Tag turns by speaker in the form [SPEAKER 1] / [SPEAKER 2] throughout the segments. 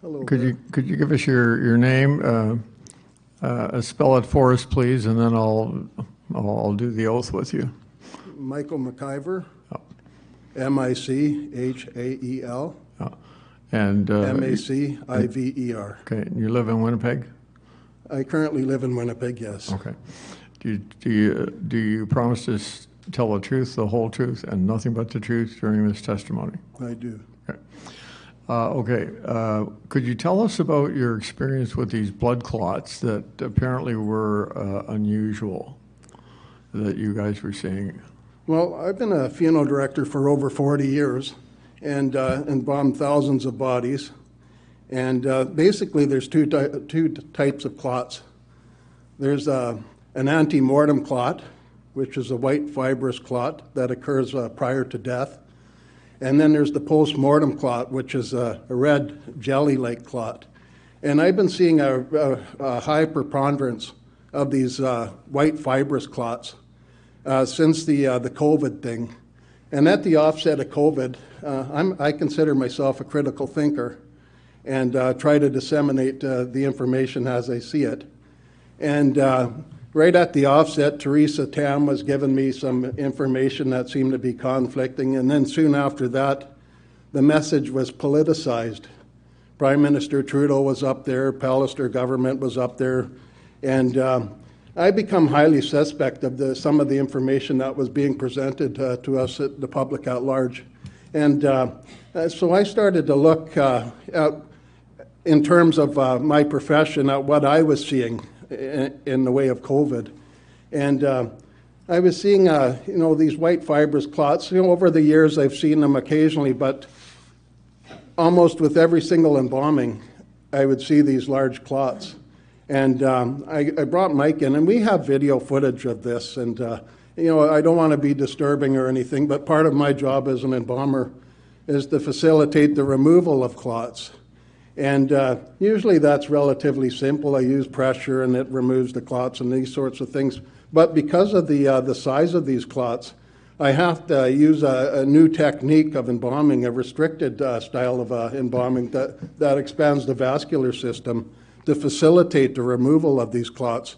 [SPEAKER 1] Hello
[SPEAKER 2] Could you, could you give us your, your name? uh, uh, Spell it for us, please, and then I'll, I'll do the oath with you.
[SPEAKER 1] Michael MacIver,
[SPEAKER 2] Oh.
[SPEAKER 1] M-I-C-H-A-E-L,
[SPEAKER 2] And, uh,
[SPEAKER 1] M-A-C-I-V-E-R.
[SPEAKER 2] okay, and you live in Winnipeg?
[SPEAKER 1] I currently live in Winnipeg, yes.
[SPEAKER 2] Okay. Do you, do you, do you promise to tell the truth, the whole truth, and nothing but the truth during this testimony?
[SPEAKER 1] I do.
[SPEAKER 2] Uh, Okay, uh, could you tell us about your experience with these blood clots that apparently were uh, unusual, that you guys were seeing?
[SPEAKER 1] Well, I've been a funeral director for over 40 years and uh, embalmed thousands of bodies. And uh, basically, there's two, two types of clots. There's uh, an ante-mortem clot, which is a white fibrous clot that occurs uh, prior to death. And then there's the post-mortem clot, which is a, a red jelly-like clot. And I've been seeing a, a, a high preponderance of these uh, white fibrous clots uh, since the, uh, the COVID thing. And at the offset of COVID, uh, I consider myself a critical thinker and uh, try to disseminate uh, the information as I see it. And right at the offset, Theresa Tam was giving me some information that seemed to be conflicting. And then soon after that, the message was politicized. Prime Minister Trudeau was up there, Pallister government was up there, and um, I become highly suspect of the, some of the information that was being presented uh, to us, at the public at large. And uh, uh, so I started to look uh, at, in terms of uh, my profession at what I was seeing in, the way of COVID. And uh, I was seeing, uh, you know, these white fibrous clots. You know, over the years I've seen them occasionally, but almost with every single embalming, I would see these large clots. And um, I, I brought Mike in, and we have video footage of this. And, uh, you know, I don't want to be disturbing or anything, but part of my job as an embalmer is to facilitate the removal of clots. And uh, usually that's relatively simple. I use pressure and it removes the clots and these sorts of things. But because of the, uh, the size of these clots, I have to use a, a new technique of embalming, a restricted uh, style of uh, embalming that, that expands the vascular system to facilitate the removal of these clots.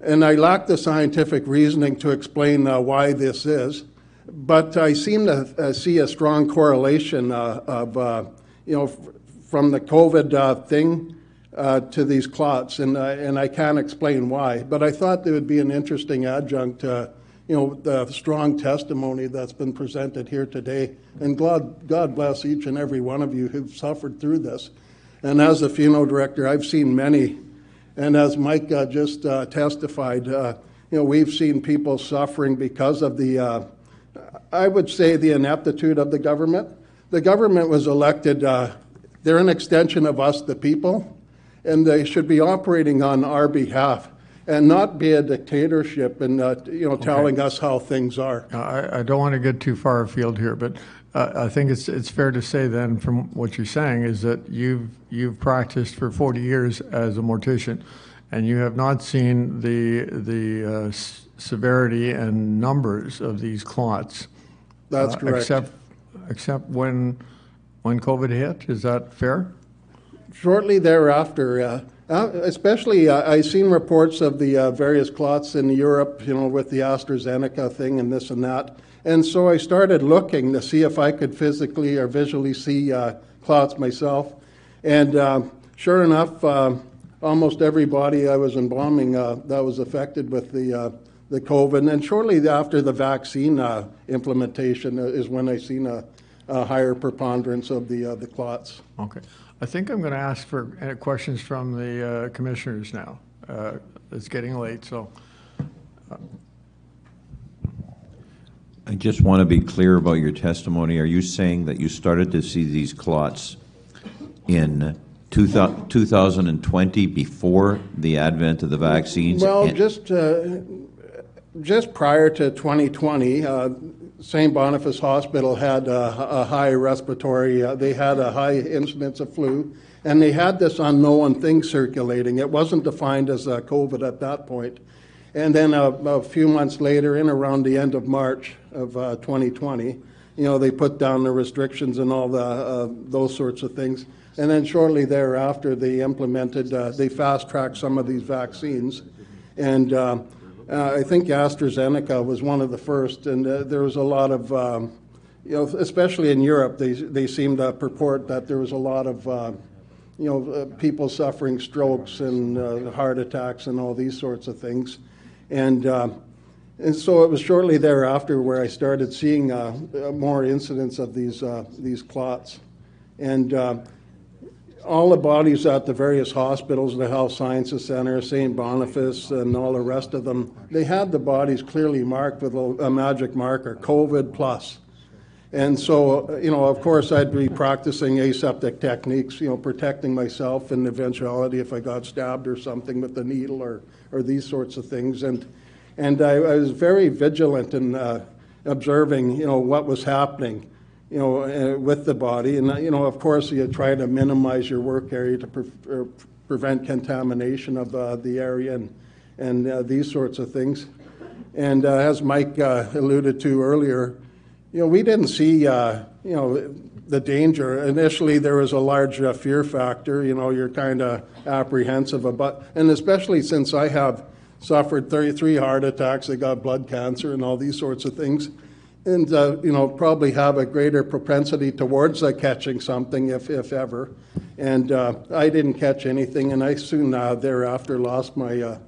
[SPEAKER 1] And I lack the scientific reasoning to explain uh, why this is, but I seem to uh, see a strong correlation of, you know, from the COVID uh, thing uh, to these clots, and, uh, and I can't explain why. But I thought there would be an interesting adjunct to, you know, the strong testimony that's been presented here today. And God, God bless each and every one of you who've suffered through this. And as a funeral director, I've seen many. And as Mike uh, just uh, testified, uh, you know, we've seen people suffering because of the, uh, I would say, the ineptitude of the government. The government was elected, uh, they're an extension of us, the people, and they should be operating on our behalf and not be a dictatorship and, uh, you know, telling us how things are.
[SPEAKER 2] I, I don't want to get too far afield here, but uh, I think it's, it's fair to say then, from what you're saying, is that you've, you've practiced for 40 years as a mortician, and you have not seen the, the uh, severity and numbers of these clots.
[SPEAKER 1] That's
[SPEAKER 2] uh,
[SPEAKER 1] correct.
[SPEAKER 2] Except, except when, when COVID hit, is that fair?
[SPEAKER 1] Shortly thereafter, uh, uh, especially, uh, I seen reports of the uh, various clots in Europe, you know, with the AstraZeneca thing and this and that. And so I started looking to see if I could physically or visually see uh, clots myself. And sure enough, almost every body I was embalming that was affected with the the COVID. And shortly after the vaccine implementation is when I seen a, a higher preponderance of the uh, the clots.
[SPEAKER 2] Okay. I think I'm going to ask for uh, questions from the uh, commissioners now. Uh, It's getting late, so.
[SPEAKER 3] I just want to be clear about your testimony. Are you saying that you started to see these clots in 2000 2020 before the advent of the vaccines?
[SPEAKER 1] Well,
[SPEAKER 3] And-
[SPEAKER 1] just, uh, just prior to 2020, uh, St. Boniface Hospital had a, a high respiratory, uh, they had a high incidence of flu, and they had this unknown thing circulating. It wasn't defined as uh, COVID at that point. And then a, a few months later, in around the end of March of uh, 2020, you know, they put down the restrictions and all the, uh, those sorts of things. And then shortly thereafter, they implemented, uh, they fast-tracked some of these vaccines. And uh, I think AstraZeneca was one of the first, and uh, there was a lot of, um, you know, especially in Europe, they, they seemed to purport that there was a lot of, uh, you know, uh, people suffering strokes and uh, heart attacks and all these sorts of things. And, uh, and so it was shortly thereafter where I started seeing more incidents of these, these clots. And all the bodies at the various hospitals, the Health Sciences Center, St. Boniface, and all the rest of them, they had the bodies clearly marked with a, a magic marker, COVID plus. And so, you know, of course, I'd be practicing aseptic techniques, you know, protecting myself in eventuality if I got stabbed or something with a needle or, or these sorts of things. And, and I, I was very vigilant in uh, observing, you know, what was happening, you know, uh, with the body. And, you know, of course, you try to minimize your work area to pre- uh, prevent contamination of uh, the area and, and uh, these sorts of things. And uh, as Mike uh, alluded to earlier, you know, we didn't see, you know, the danger. Initially, there was a large fear factor. You know, you're kind of apprehensive about, and especially since I have suffered 33 heart attacks, I got blood cancer and all these sorts of things, and uh, you know, probably have a greater propensity towards uh, catching something if, if ever. And uh, I didn't catch anything, and I soon uh, thereafter lost my uh,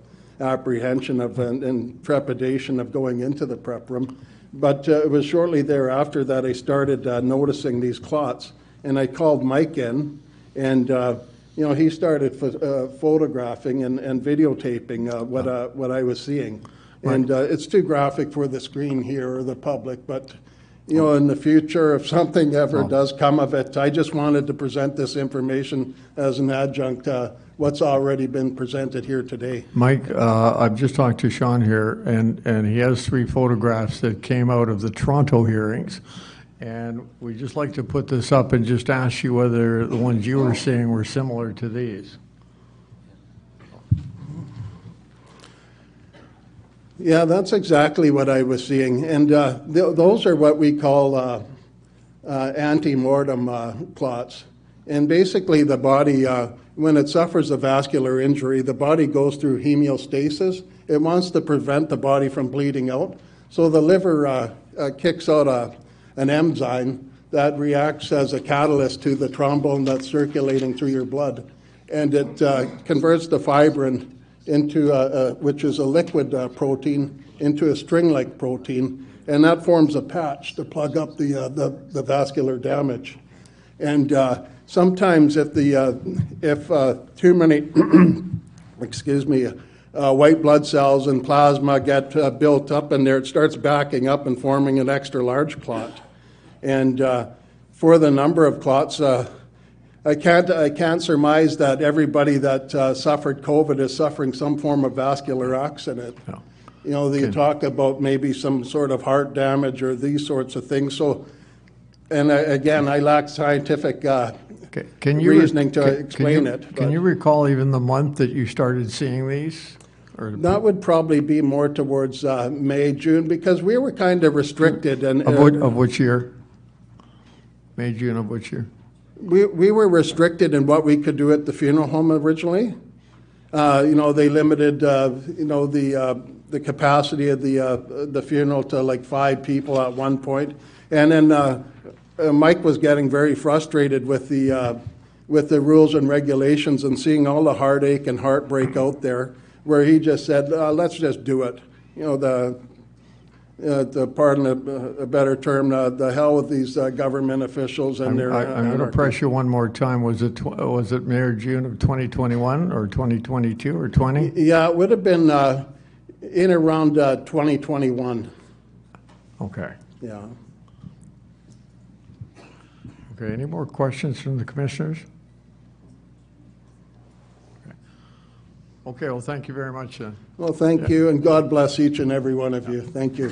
[SPEAKER 1] apprehension of and, and trepidation of going into the prep room. But uh, it was shortly thereafter that I started uh, noticing these clots, and I called Mike in, and uh, you know he started pho- uh, photographing and, and videotaping uh, what uh, what I was seeing, and uh, it's too graphic for the screen here or the public, but. You know, in the future, if something ever does come of it, I just wanted to present this information as an adjunct to what's already been presented here today.
[SPEAKER 2] Mike, uh, I've just talked to Sean here, and, and he has three photographs that came out of the Toronto hearings. And we'd just like to put this up and just ask you whether the ones you were seeing were similar to these.
[SPEAKER 1] Yeah, that's exactly what I was seeing. And uh, th- those are what we call uh, uh, antemortem uh, clots. And basically, the body, uh, when it suffers a vascular injury, the body goes through hemostasis. It wants to prevent the body from bleeding out. So the liver uh, uh, kicks out a, an enzyme that reacts as a catalyst to the thrombin that's circulating through your blood. And it converts the fibrin into, a, a, which is a liquid uh, protein, into a string-like protein, and that forms a patch to plug up the, uh, the, the vascular damage. And uh, sometimes if the, uh, if uh, too many, excuse me, uh, white blood cells and plasma get built up in there, it starts backing up and forming an extra large clot. And for the number of clots, I can't, I can't surmise that everybody that uh, suffered COVID is suffering some form of vascular accident.
[SPEAKER 2] No.
[SPEAKER 1] You know, they talk about maybe some sort of heart damage or these sorts of things. So, and I, again, I lack scientific uh,
[SPEAKER 2] Okay, Can you?
[SPEAKER 1] reasoning to
[SPEAKER 2] can- can
[SPEAKER 1] explain
[SPEAKER 2] you-
[SPEAKER 1] it.
[SPEAKER 2] Can you recall even the month that you started seeing these?
[SPEAKER 1] That would probably be more towards uh, May, June, because we were kind of restricted and.
[SPEAKER 2] Of
[SPEAKER 1] uh,
[SPEAKER 2] which, of which year? May, June of which year?
[SPEAKER 1] We, we were restricted in what we could do at the funeral home originally. Uh, you know, they limited, uh, you know, the, uh, the capacity of the, uh, the funeral to like five people at one point. And then uh, uh, Mike was getting very frustrated with the, with the rules and regulations and seeing all the heartache and heartbreak out there, where he just said, let's just do it. You know, the, uh, the, pardon a, a better term, uh, the hell with these uh, government officials and
[SPEAKER 2] I'm,
[SPEAKER 1] their.
[SPEAKER 2] I- I'm going to press you one more time. Was it, tw- was it May or June of 2021 or 2022 or 20?
[SPEAKER 1] Yeah, it would have been uh, in around uh, 2021,
[SPEAKER 2] Okay.
[SPEAKER 1] yeah.
[SPEAKER 2] Okay, any more questions from the commissioners? Okay, well, thank you very much then.
[SPEAKER 1] Well, thank you, and God bless each and every one of you. Thank you.